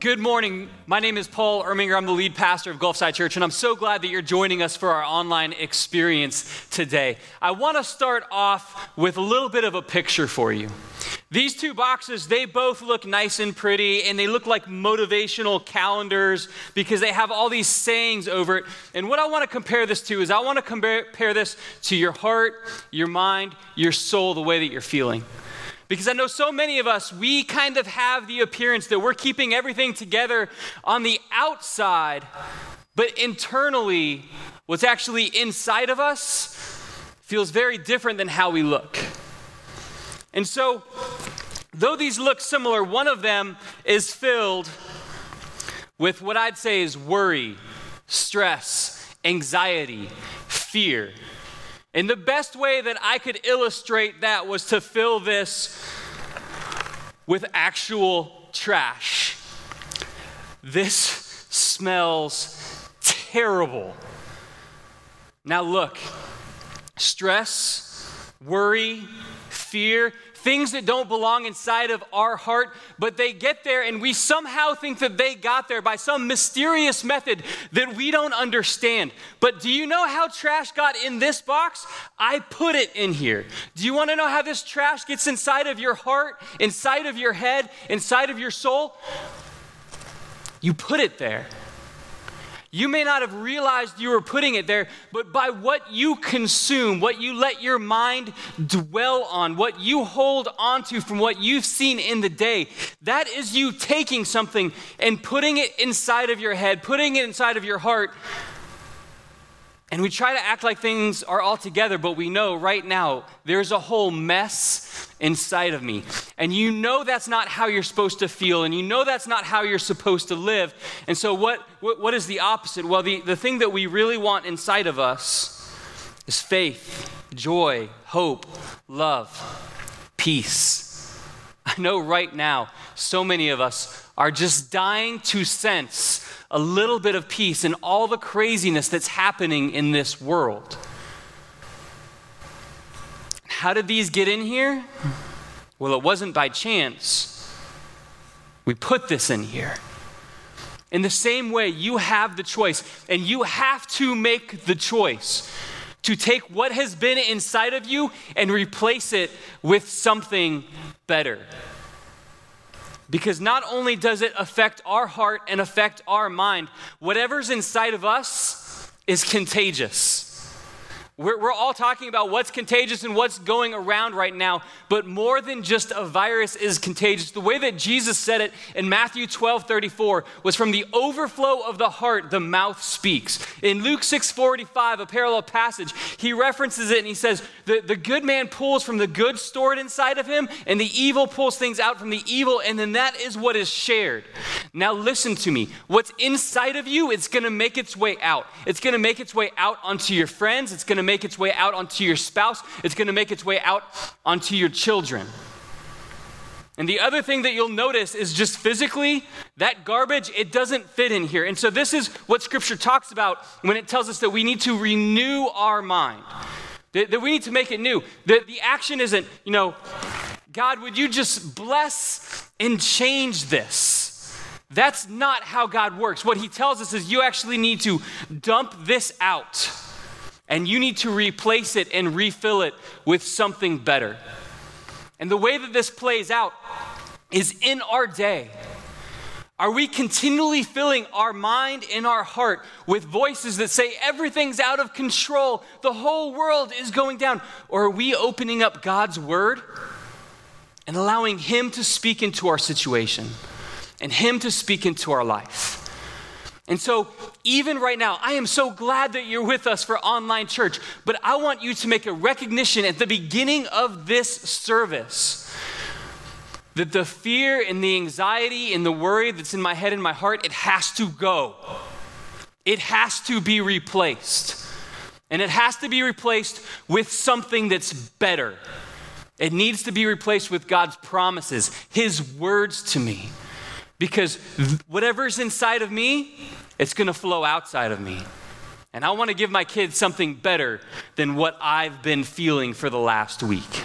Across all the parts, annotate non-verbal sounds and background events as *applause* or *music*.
Good morning. My name is Paul Erminger. I'm the lead pastor of Gulfside Church, and I'm so glad that you're joining us for our online experience today. I want to start off with a little bit of a picture for you. These two boxes, they both look nice and pretty, and they look like motivational calendars because they have all these sayings over it. And what I want to compare this to is I want to compare this to your heart, your mind, your soul, the way that you're feeling. Because I know so many of us, we kind of have the appearance that we're keeping everything together on the outside, but internally, what's actually inside of us feels very different than how we look. And so, though these look similar, one of them is filled with what I'd say is worry, stress, anxiety, fear. And the best way that I could illustrate that was to fill this with actual trash. This smells terrible. Now, look, stress, worry, fear, things that don't belong inside of our heart, but they get there and we somehow think that they got there by some mysterious method that we don't understand. But do you know how trash got in this box? I put it in here. Do you want to know how this trash gets inside of your heart, inside of your head, inside of your soul? You put it there. You may not have realized you were putting it there, but by what you consume, what you let your mind dwell on, what you hold onto from what you've seen in the day, that is you taking something and putting it inside of your head, putting it inside of your heart. And we try to act like things are all together, but we know right now there's a whole mess inside of me. And you know that's not how you're supposed to feel, and you know that's not how you're supposed to live. And so, what, what, what is the opposite? Well, the, the thing that we really want inside of us is faith, joy, hope, love, peace. I know right now, so many of us are just dying to sense a little bit of peace in all the craziness that's happening in this world. How did these get in here? Well, it wasn't by chance. We put this in here. In the same way, you have the choice, and you have to make the choice to take what has been inside of you and replace it with something better. Because not only does it affect our heart and affect our mind, whatever's inside of us is contagious. We're, we're, all talking about what's contagious and what's going around right now, but more than just a virus is contagious. The way that Jesus said it in Matthew 12 34 was from the overflow of the heart, the mouth speaks. In Luke 6 45, a parallel passage, he references it and he says, the, the good man pulls from the good stored inside of him, and the evil pulls things out from the evil, and then that is what is shared. Now, listen to me. What's inside of you, it's gonna make its way out. It's gonna make its way out onto your friends, it's gonna make its way out onto your spouse, it's going to make its way out onto your children. And the other thing that you'll notice is just physically, that garbage, it doesn't fit in here. And so, this is what Scripture talks about when it tells us that we need to renew our mind, that, that we need to make it new. That the action isn't, you know, God, would you just bless and change this? That's not how God works. What He tells us is you actually need to dump this out and you need to replace it and refill it with something better. And the way that this plays out is in our day. Are we continually filling our mind and our heart with voices that say everything's out of control, the whole world is going down? Or are we opening up God's word and allowing Him to speak into our situation and Him to speak into our life? And so, even right now, I am so glad that you're with us for online church, but I want you to make a recognition at the beginning of this service that the fear and the anxiety and the worry that's in my head and my heart, it has to go. It has to be replaced. And it has to be replaced with something that's better. It needs to be replaced with God's promises, His words to me. Because whatever's inside of me, it's going to flow outside of me. And I want to give my kids something better than what I've been feeling for the last week.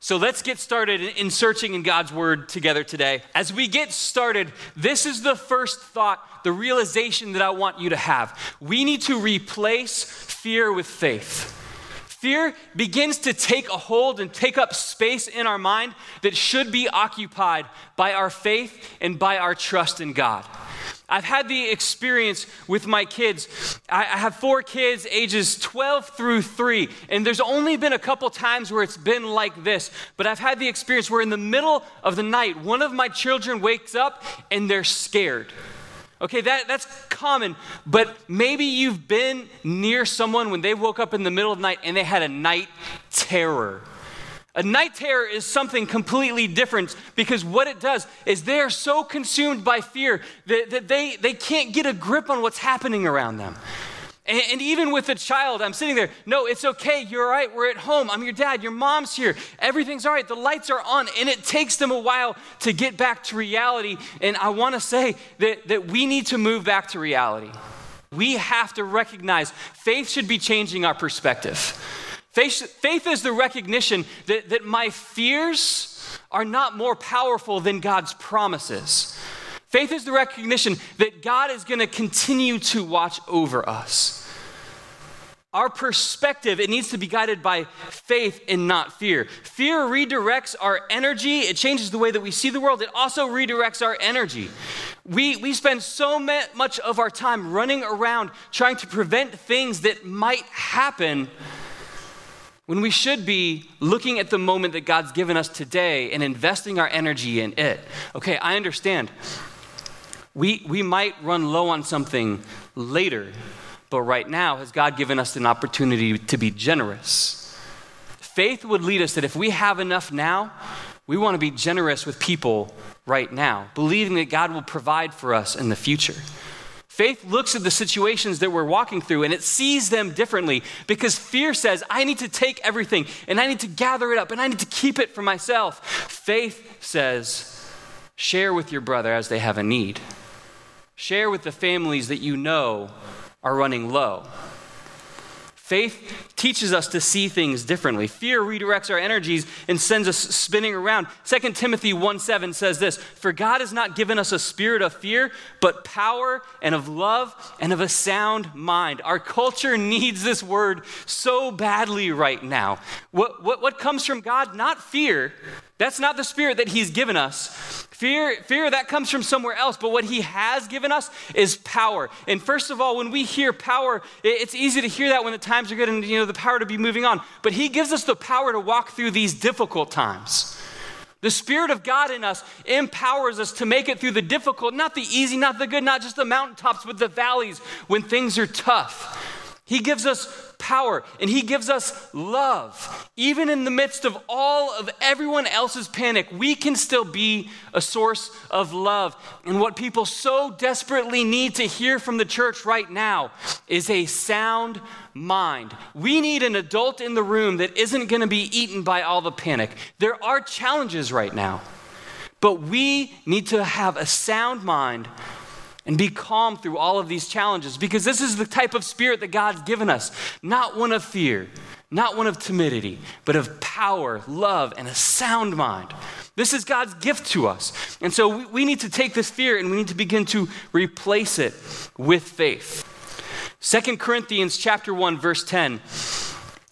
So let's get started in searching in God's Word together today. As we get started, this is the first thought, the realization that I want you to have. We need to replace fear with faith. Fear begins to take a hold and take up space in our mind that should be occupied by our faith and by our trust in God. I've had the experience with my kids. I, have four kids, ages 12 through 3, and there's only been a couple times where it's been like this. But I've had the experience where in the middle of the night, one of my children wakes up and they're scared. Okay, that, that's common, but maybe you've been near someone when they woke up in the middle of the night and they had a night terror. A night terror is something completely different because what it does is they are so consumed by fear that, that they, they can't get a grip on what's happening around them. And, and even with a child, I'm sitting there, no, it's okay, you're all right, we're at home, I'm your dad, your mom's here, everything's all right, the lights are on, and it takes them a while to get back to reality. And I wanna say that, that we need to move back to reality. We have to recognize faith should be changing our perspective. Faith, faith is the recognition that, that my fears are not more powerful than God's promises. Faith is the recognition that God is going to continue to watch over us. Our perspective, it needs to be guided by faith and not fear. Fear redirects our energy, it changes the way that we see the world, it also redirects our energy. We, we spend so much of our time running around trying to prevent things that might happen when we should be looking at the moment that God's given us today and investing our energy in it. Okay, I understand. We, we might run low on something later, but right now, has God given us an opportunity to be generous? Faith would lead us that if we have enough now, we want to be generous with people right now, believing that God will provide for us in the future. Faith looks at the situations that we're walking through and it sees them differently because fear says, I need to take everything and I need to gather it up and I need to keep it for myself. Faith says, share with your brother as they have a need. Share with the families that you know are running low. Faith teaches us to see things differently. Fear redirects our energies and sends us spinning around. 2 Timothy 1 7 says this For God has not given us a spirit of fear, but power and of love and of a sound mind. Our culture needs this word so badly right now. What, what, what comes from God? Not fear, that's not the spirit that he's given us. Fear, fear that comes from somewhere else, but what he has given us is power. And first of all, when we hear power, it's easy to hear that when the times are good and you know the power to be moving on. But he gives us the power to walk through these difficult times. The Spirit of God in us empowers us to make it through the difficult, not the easy, not the good, not just the mountaintops, but the valleys when things are tough. He gives us power and He gives us love. Even in the midst of all of everyone else's panic, we can still be a source of love. And what people so desperately need to hear from the church right now is a sound mind. We need an adult in the room that isn't going to be eaten by all the panic. There are challenges right now, but we need to have a sound mind and be calm through all of these challenges because this is the type of spirit that God's given us not one of fear, not one of timidity, but of power, love, and a sound mind. This is God's gift to us. And so we, we need to take this fear and we need to begin to replace it with faith. Second Corinthians chapter 1 verse 10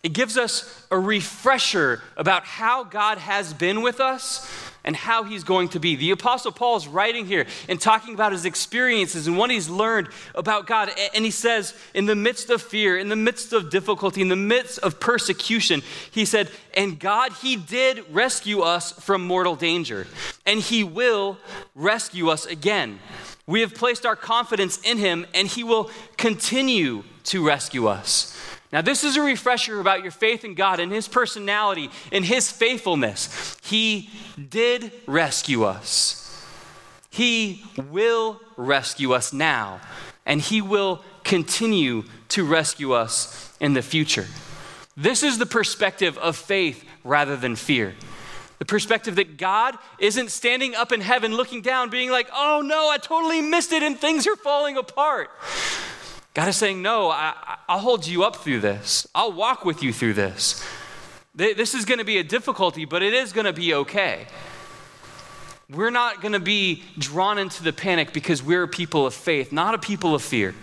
it gives us a refresher about how God has been with us and how he's going to be. The Apostle Paul is writing here and talking about his experiences and what he's learned about God. And he says, in the midst of fear, in the midst of difficulty, in the midst of persecution, he said, And God, he did rescue us from mortal danger, and he will rescue us again. We have placed our confidence in him, and he will continue to rescue us. Now, this is a refresher about your faith in God and His personality and His faithfulness. He did rescue us. He will rescue us now, and He will continue to rescue us in the future. This is the perspective of faith rather than fear. The perspective that God isn't standing up in heaven looking down, being like, oh no, I totally missed it and things are falling apart. God is saying, No, I, will hold you up through this. I'll walk with you through this. This is going to be a difficulty, but it is going to be okay. We're not going to be drawn into the panic because we're a people of faith, not a people of fear.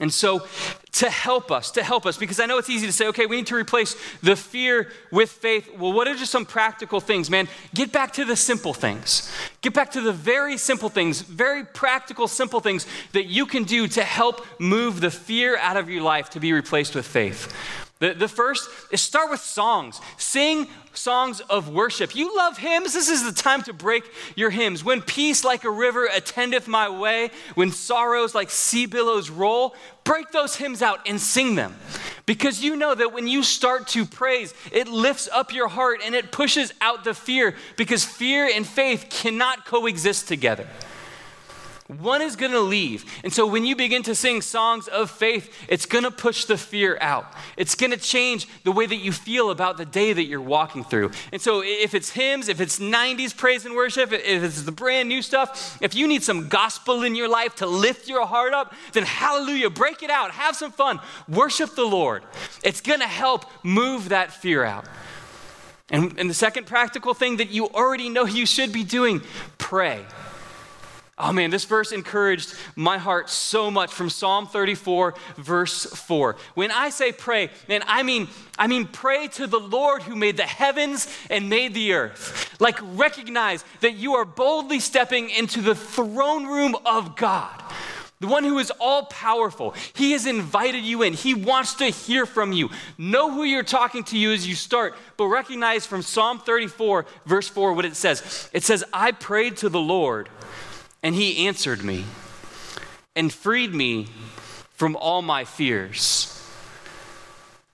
And so, to help us, to help us, because I know it's easy to say, okay, we need to replace the fear with faith. Well, what are just some practical things, man? Get back to the simple things. Get back to the very simple things, very practical, simple things that you can do to help move the fear out of your life to be replaced with faith. The, the first is start with songs. Sing songs of worship. You love hymns? This is the time to break your hymns. When peace like a river attendeth my way, when sorrows like sea billows roll, break those hymns out and sing them. Because you know that when you start to praise, it lifts up your heart and it pushes out the fear because fear and faith cannot coexist together. One is going to leave. And so when you begin to sing songs of faith, it's going to push the fear out. It's going to change the way that you feel about the day that you're walking through. And so if it's hymns, if it's 90s praise and worship, if it's the brand new stuff, if you need some gospel in your life to lift your heart up, then hallelujah, break it out, have some fun, worship the Lord. It's going to help move that fear out. And, and the second practical thing that you already know you should be doing, pray. Oh man, this verse encouraged my heart so much from Psalm 34, verse 4. When I say pray, man, I mean, I mean pray to the Lord who made the heavens and made the earth. Like recognize that you are boldly stepping into the throne room of God. The one who is all powerful. He has invited you in. He wants to hear from you. Know who you're talking to you as you start, but recognize from Psalm 34, verse 4, what it says. It says, I prayed to the Lord and he answered me and freed me from all my fears.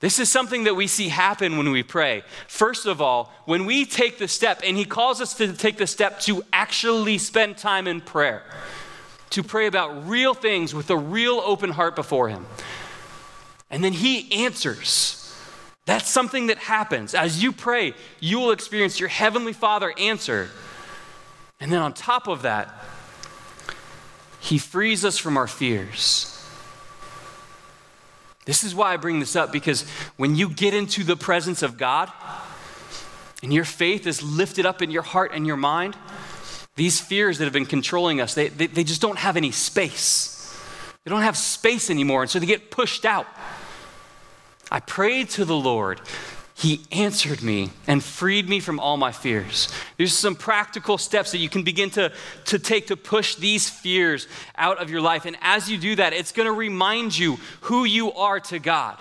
This is something that we see happen when we pray. First of all, when we take the step, and He calls us to take the step to actually spend time in prayer, to pray about real things with a real open heart before Him. And then He answers. That's something that happens. As you pray, you will experience your Heavenly Father answer. And then on top of that, he frees us from our fears. This is why I bring this up because when you get into the presence of God and your faith is lifted up in your heart and your mind, these fears that have been controlling us, they, they, they just don't have any space. They don't have space anymore, and so they get pushed out. I prayed to the Lord he answered me and freed me from all my fears. There's some practical steps that you can begin to, to take to push these fears out of your life. And as you do that, it's going to remind you who you are to God.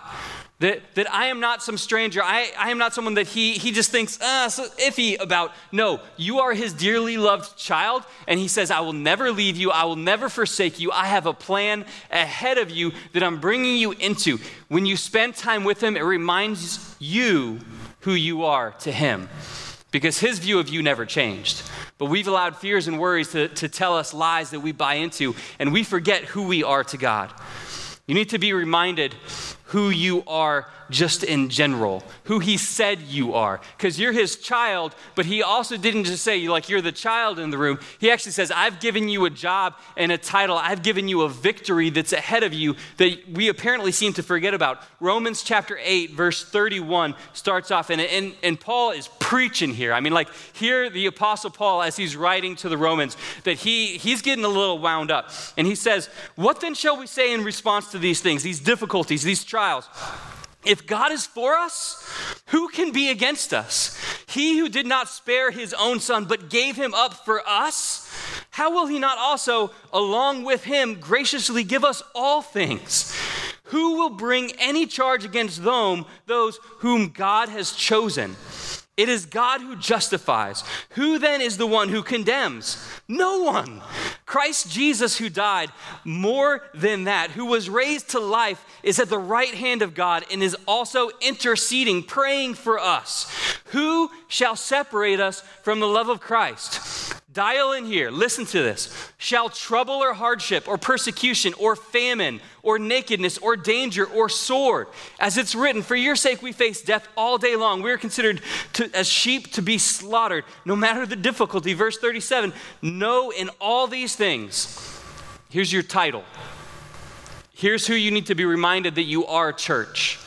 That, that I am not some stranger. I, I am not someone that he, he just thinks, ah, so iffy about. No, you are his dearly loved child. And he says, I will never leave you. I will never forsake you. I have a plan ahead of you that I'm bringing you into. When you spend time with him, it reminds you who you are to him because his view of you never changed. But we've allowed fears and worries to, to tell us lies that we buy into, and we forget who we are to God. You need to be reminded who you are just in general, who he said you are. Because you're his child, but he also didn't just say, like, you're the child in the room. He actually says, I've given you a job and a title. I've given you a victory that's ahead of you that we apparently seem to forget about. Romans chapter 8, verse 31 starts off, and, and, and Paul is preaching here. I mean, like, here the Apostle Paul, as he's writing to the Romans, that he, he's getting a little wound up. And he says, What then shall we say in response to these things, these difficulties, these trials? If God is for us, who can be against us? He who did not spare his own son, but gave him up for us, how will he not also, along with him, graciously give us all things? Who will bring any charge against them, those whom God has chosen? It is God who justifies. Who then is the one who condemns? No one. Christ Jesus, who died, more than that, who was raised to life, is at the right hand of God and is also interceding, praying for us. Who shall separate us from the love of Christ? Dial in here, listen to this. Shall trouble or hardship or persecution or famine or nakedness or danger or sword, as it's written, for your sake we face death all day long. We are considered to, as sheep to be slaughtered, no matter the difficulty. Verse 37 Know in all these things, here's your title. Here's who you need to be reminded that you are church.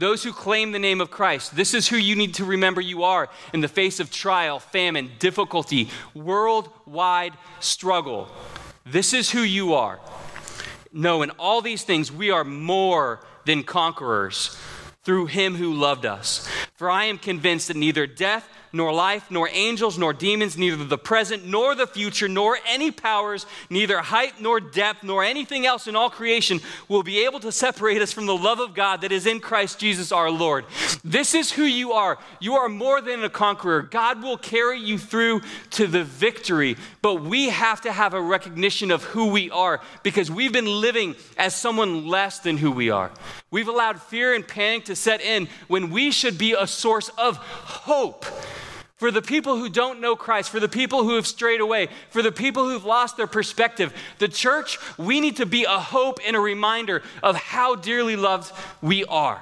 Those who claim the name of Christ. This is who you need to remember you are in the face of trial, famine, difficulty, worldwide struggle. This is who you are. No, in all these things, we are more than conquerors through him who loved us. For I am convinced that neither death, nor life, nor angels, nor demons, neither the present, nor the future, nor any powers, neither height, nor depth, nor anything else in all creation will be able to separate us from the love of God that is in Christ Jesus our Lord. This is who you are. You are more than a conqueror. God will carry you through to the victory, but we have to have a recognition of who we are because we've been living as someone less than who we are. We've allowed fear and panic to set in when we should be a source of hope for the people who don't know Christ, for the people who have strayed away, for the people who've lost their perspective. The church, we need to be a hope and a reminder of how dearly loved we are.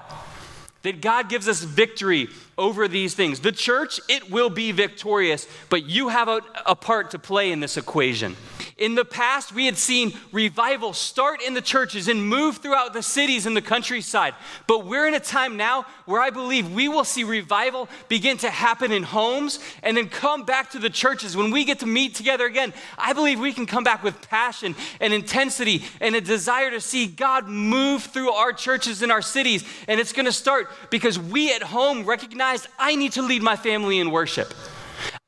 That God gives us victory over these things. The church, it will be victorious, but you have a, a part to play in this equation. In the past, we had seen revival start in the churches and move throughout the cities and the countryside. But we're in a time now where I believe we will see revival begin to happen in homes and then come back to the churches. When we get to meet together again, I believe we can come back with passion and intensity and a desire to see God move through our churches and our cities. And it's going to start because we at home recognize I need to lead my family in worship.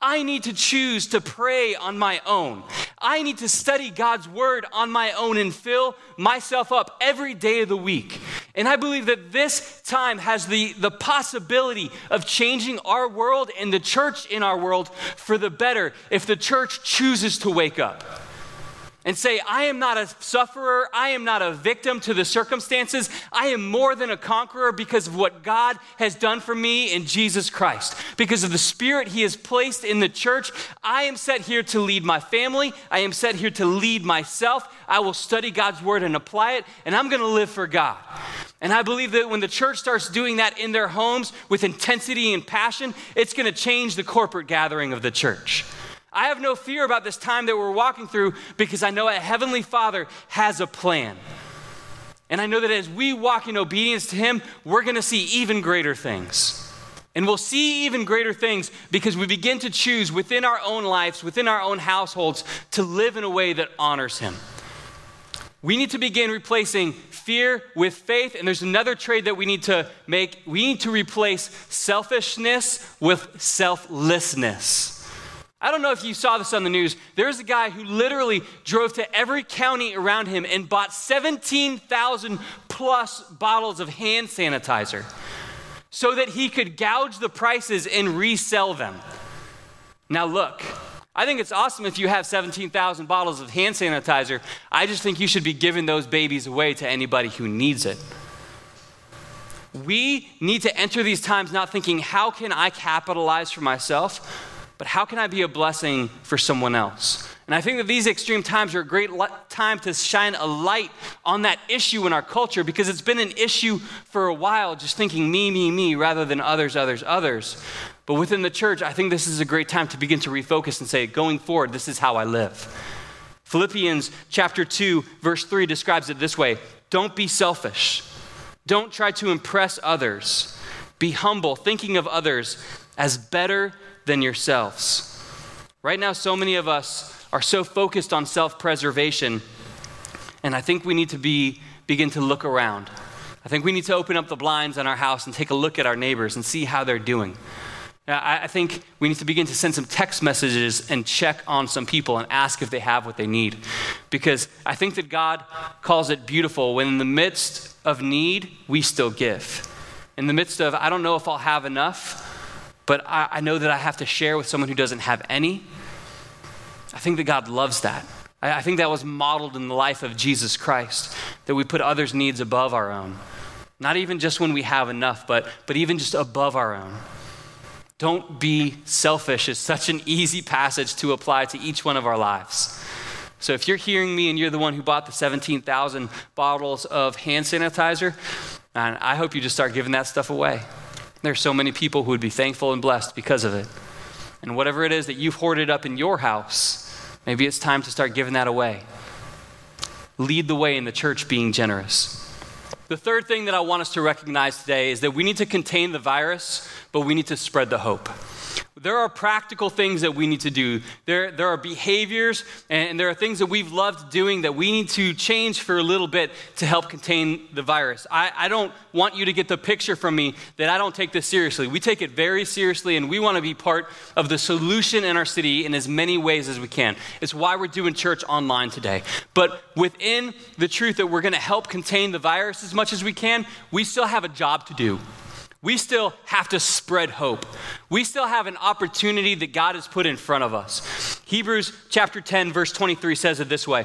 I need to choose to pray on my own. I need to study God's word on my own and fill myself up every day of the week. And I believe that this time has the, the possibility of changing our world and the church in our world for the better if the church chooses to wake up and say, I am not a sufferer, I am not a victim to the circumstances, I am more than a conqueror because of what God has done for me in Jesus Christ. Because of the Spirit He has placed in the church, I am set here to lead my family, I am set here to lead myself. I will study God's Word and apply it, and I'm going to live for God. And I believe that when the church starts doing that in their homes with intensity and passion, it's going to change the corporate gathering of the church. I have no fear about this time that we're walking through because I know a Heavenly Father has a plan. And I know that as we walk in obedience to Him, we're going to see even greater things. And we'll see even greater things because we begin to choose within our own lives, within our own households, to live in a way that honors Him. We need to begin replacing fear with faith. And there's another trade that we need to make. We need to replace selfishness with selflessness. I don't know if you saw this on the news. There's a guy who literally drove to every county around him and bought 17,000 plus bottles of hand sanitizer so that he could gouge the prices and resell them. Now, look, I think it's awesome if you have 17,000 bottles of hand sanitizer. I just think you should be giving those babies away to anybody who needs it. We need to enter these times not thinking, how can I capitalize for myself? But how can I be a blessing for someone else? And I think that these extreme times are a great time to shine a light on that issue in our culture because it's been an issue for a while, just thinking me, me, me, rather than others, others, others. But within the church, I think this is a great time to begin to refocus and say, going forward, this is how I live. Philippians chapter 2, verse 3 describes it this way Don't be selfish. Don't try to impress others. Be humble, thinking of others as better than yourselves. Right now, so many of us are so focused on self preservation, and I think we need to be, begin to look around. I think we need to open up the blinds on our house and take a look at our neighbors and see how they're doing. I think we need to begin to send some text messages and check on some people and ask if they have what they need. Because I think that God calls it beautiful when, in the midst of need, we still give. In the midst of, I don't know if I'll have enough, but I, I know that I have to share with someone who doesn't have any. I think that God loves that. I, I think that was modeled in the life of Jesus Christ, that we put others' needs above our own. Not even just when we have enough, but, but even just above our own. Don't be selfish is such an easy passage to apply to each one of our lives. So if you're hearing me and you're the one who bought the 17,000 bottles of hand sanitizer, I hope you just start giving that stuff away. There are so many people who would be thankful and blessed because of it. And whatever it is that you've hoarded up in your house, maybe it's time to start giving that away. Lead the way in the church being generous. The third thing that I want us to recognize today is that we need to contain the virus, but we need to spread the hope. There are practical things that we need to do. There, there are behaviors and there are things that we've loved doing that we need to change for a little bit to help contain the virus. I, I don't want you to get the picture from me that I don't take this seriously. We take it very seriously and we want to be part of the solution in our city in as many ways as we can. It's why we're doing church online today. But within the truth that we're going to help contain the virus as much as we can, we still have a job to do. We still have to spread hope. We still have an opportunity that God has put in front of us. Hebrews chapter 10, verse 23 says it this way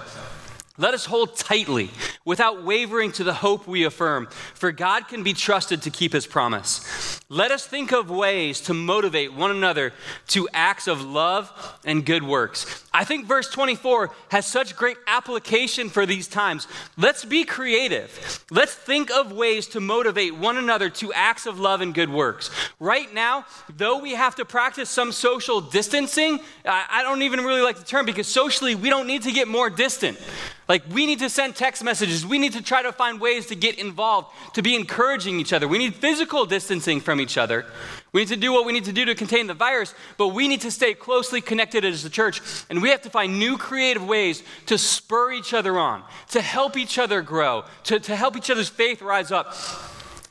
let us hold tightly, without wavering, to the hope we affirm, for God can be trusted to keep his promise. Let us think of ways to motivate one another to acts of love and good works. I think verse 24 has such great application for these times. Let's be creative. Let's think of ways to motivate one another to acts of love and good works. Right now, though we have to practice some social distancing, I don't even really like the term because socially we don't need to get more distant. Like, we need to send text messages. We need to try to find ways to get involved, to be encouraging each other. We need physical distancing from each other. We need to do what we need to do to contain the virus, but we need to stay closely connected as a church. And we have to find new creative ways to spur each other on, to help each other grow, to, to help each other's faith rise up.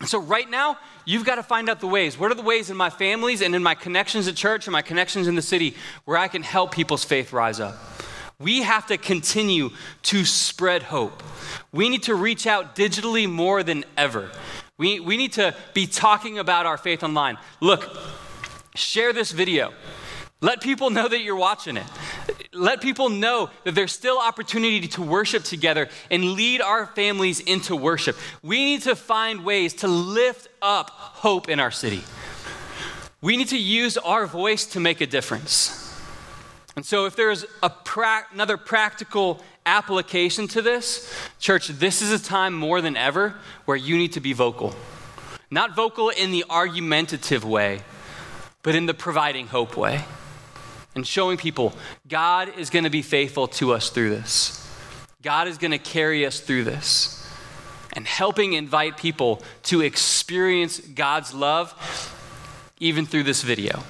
So, right now, you've got to find out the ways. What are the ways in my families and in my connections at church and my connections in the city where I can help people's faith rise up? We have to continue to spread hope. We need to reach out digitally more than ever. We, we need to be talking about our faith online. Look, share this video. Let people know that you're watching it. Let people know that there's still opportunity to worship together and lead our families into worship. We need to find ways to lift up hope in our city. We need to use our voice to make a difference. And so, if there's pra- another practical application to this, church, this is a time more than ever where you need to be vocal. Not vocal in the argumentative way, but in the providing hope way. And showing people God is going to be faithful to us through this. God is going to carry us through this. And helping invite people to experience God's love even through this video.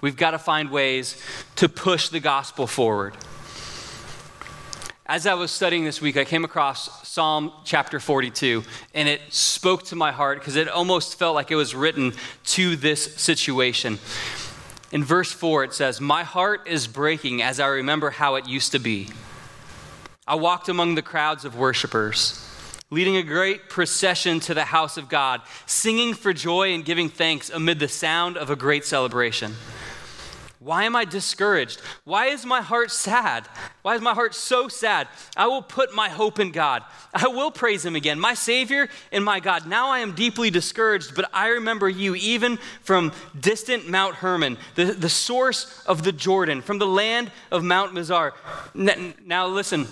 We've got to find ways to push the gospel forward. As I was studying this week, I came across Psalm chapter 42, and it spoke to my heart because it almost felt like it was written to this situation. In verse 4, it says, My heart is breaking as I remember how it used to be. I walked among the crowds of worshipers leading a great procession to the house of God, singing for joy and giving thanks amid the sound of a great celebration. Why am I discouraged? Why is my heart sad? Why is my heart so sad? I will put my hope in God. I will praise Him again, my Savior and my God. Now I am deeply discouraged, but I remember you even from distant Mount Hermon, the, the source of the Jordan, from the land of Mount Mizar. Now listen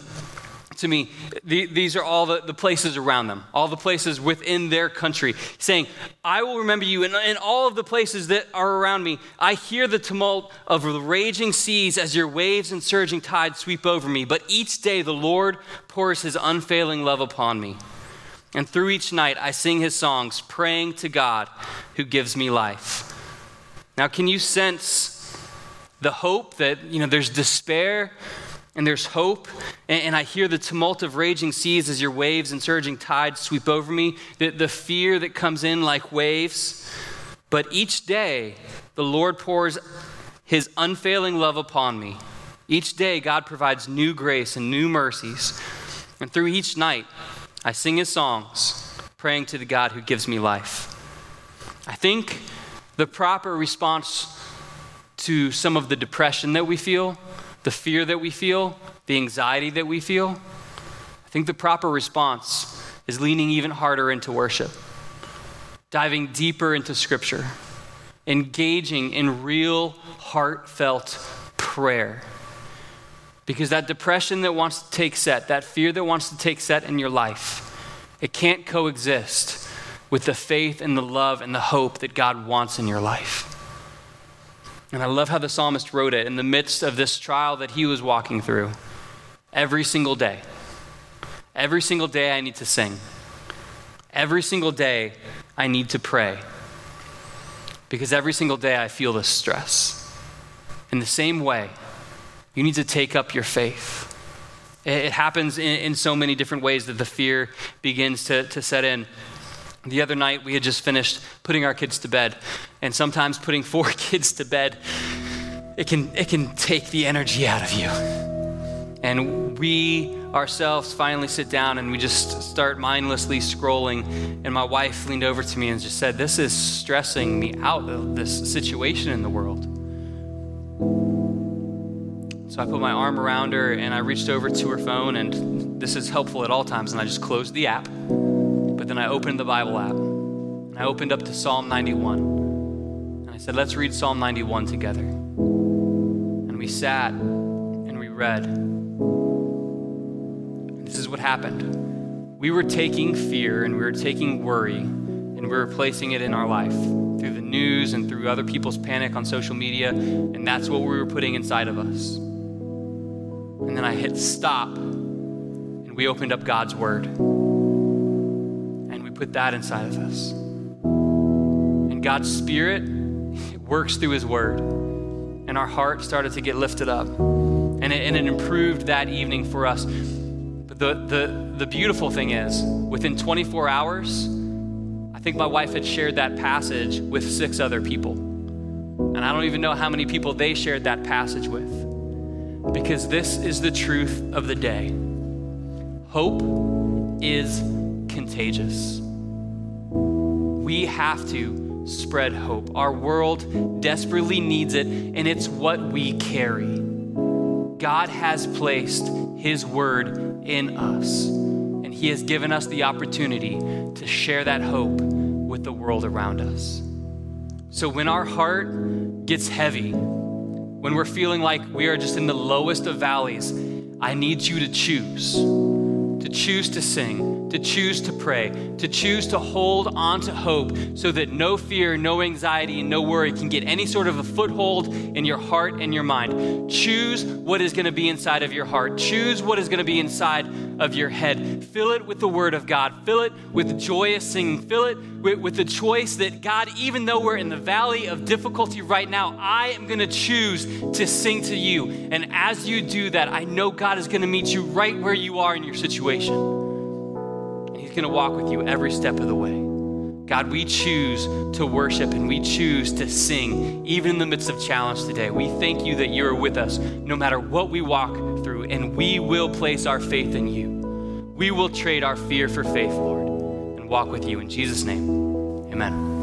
to me, the, these are all the, the places around them, all the places within their country, saying, I will remember you in, in all of the places that are around me. I hear the tumult of the raging seas as your waves and surging tides sweep over me. But each day the Lord pours his unfailing love upon me. And through each night I sing his songs, praying to God who gives me life. Now, can you sense the hope that, you know, there's despair? And there's hope. And, I hear the tumult of raging seas as your waves and surging tides sweep over me, the, the fear that comes in like waves. But each day, the Lord pours his unfailing love upon me. Each day, God provides new grace and new mercies. And through each night, I sing his songs, praying to the God who gives me life. I think the proper response to some of the depression that we feel the fear that we feel, the anxiety that we feel, I think the proper response is leaning even harder into worship, diving deeper into Scripture, engaging in real, heartfelt prayer. Because that depression that wants to take set, that fear that wants to take set in your life, it can't coexist with the faith and the love and the hope that God wants in your life. And I love how the psalmist wrote it in the midst of this trial that he was walking through. Every single day. Every single day I need to sing. every single day I need to pray because every single day I feel this stress. In the same way, you need to take up your faith. It happens in, in so many different ways that the fear begins to, to set in. The other night, we had just finished putting our kids to bed, and sometimes putting *laughs* four kids to bed, it can, it can take the energy out of you. And we ourselves finally sit down and we just start mindlessly scrolling. And my wife leaned over to me and just said, This is stressing me out of this situation in the world. So I put my arm around her and I reached over to her phone, and this is helpful at all times. And I just closed the app, then I opened the Bible app and I opened up to Psalm 91. And I said, Let's read Psalm 91 together. And we sat and we read. And this is what happened. We were taking fear and we were taking worry and we were placing it in our life through the news and through other people's panic on social media, and that's what we were putting inside of us. And then I hit stop, and we opened up God's Word. Put that inside of us. And God's Spirit works through His Word. And our heart started to get lifted up. And it, and it improved that evening for us. But the, the, the beautiful thing is, within 24 hours, I think my wife had shared that passage with six other people. And I don't even know how many people they shared that passage with because this is the truth of the day. Hope is contagious. We have to spread hope. Our world desperately needs it, and it's what we carry. God has placed His word in us, and He has given us the opportunity to share that hope with the world around us. So when our heart gets heavy, when we're feeling like we are just in the lowest of valleys, I need you to choose. To choose to sing, to choose to pray, to choose to hold on to hope so that no fear, no anxiety, and no worry can get any sort of a foothold in your heart and your mind. Choose what is going to be inside of your heart. Choose what is going to be inside of your head. Fill it with the Word of God. Fill it with joyous singing. Fill it with, with the choice that God, even though we're in the valley of difficulty right now, I am going to choose to sing to you. And as you do that, I know God is going to meet you right where you are in your situation. He's going to walk with you every step of the way. God, we choose to worship and we choose to sing, even in the midst of challenge today. We thank you that you are with us no matter what we walk through, and we will place our faith in you. We will trade our fear for faith, Lord, and walk with you. In Jesus' name, amen.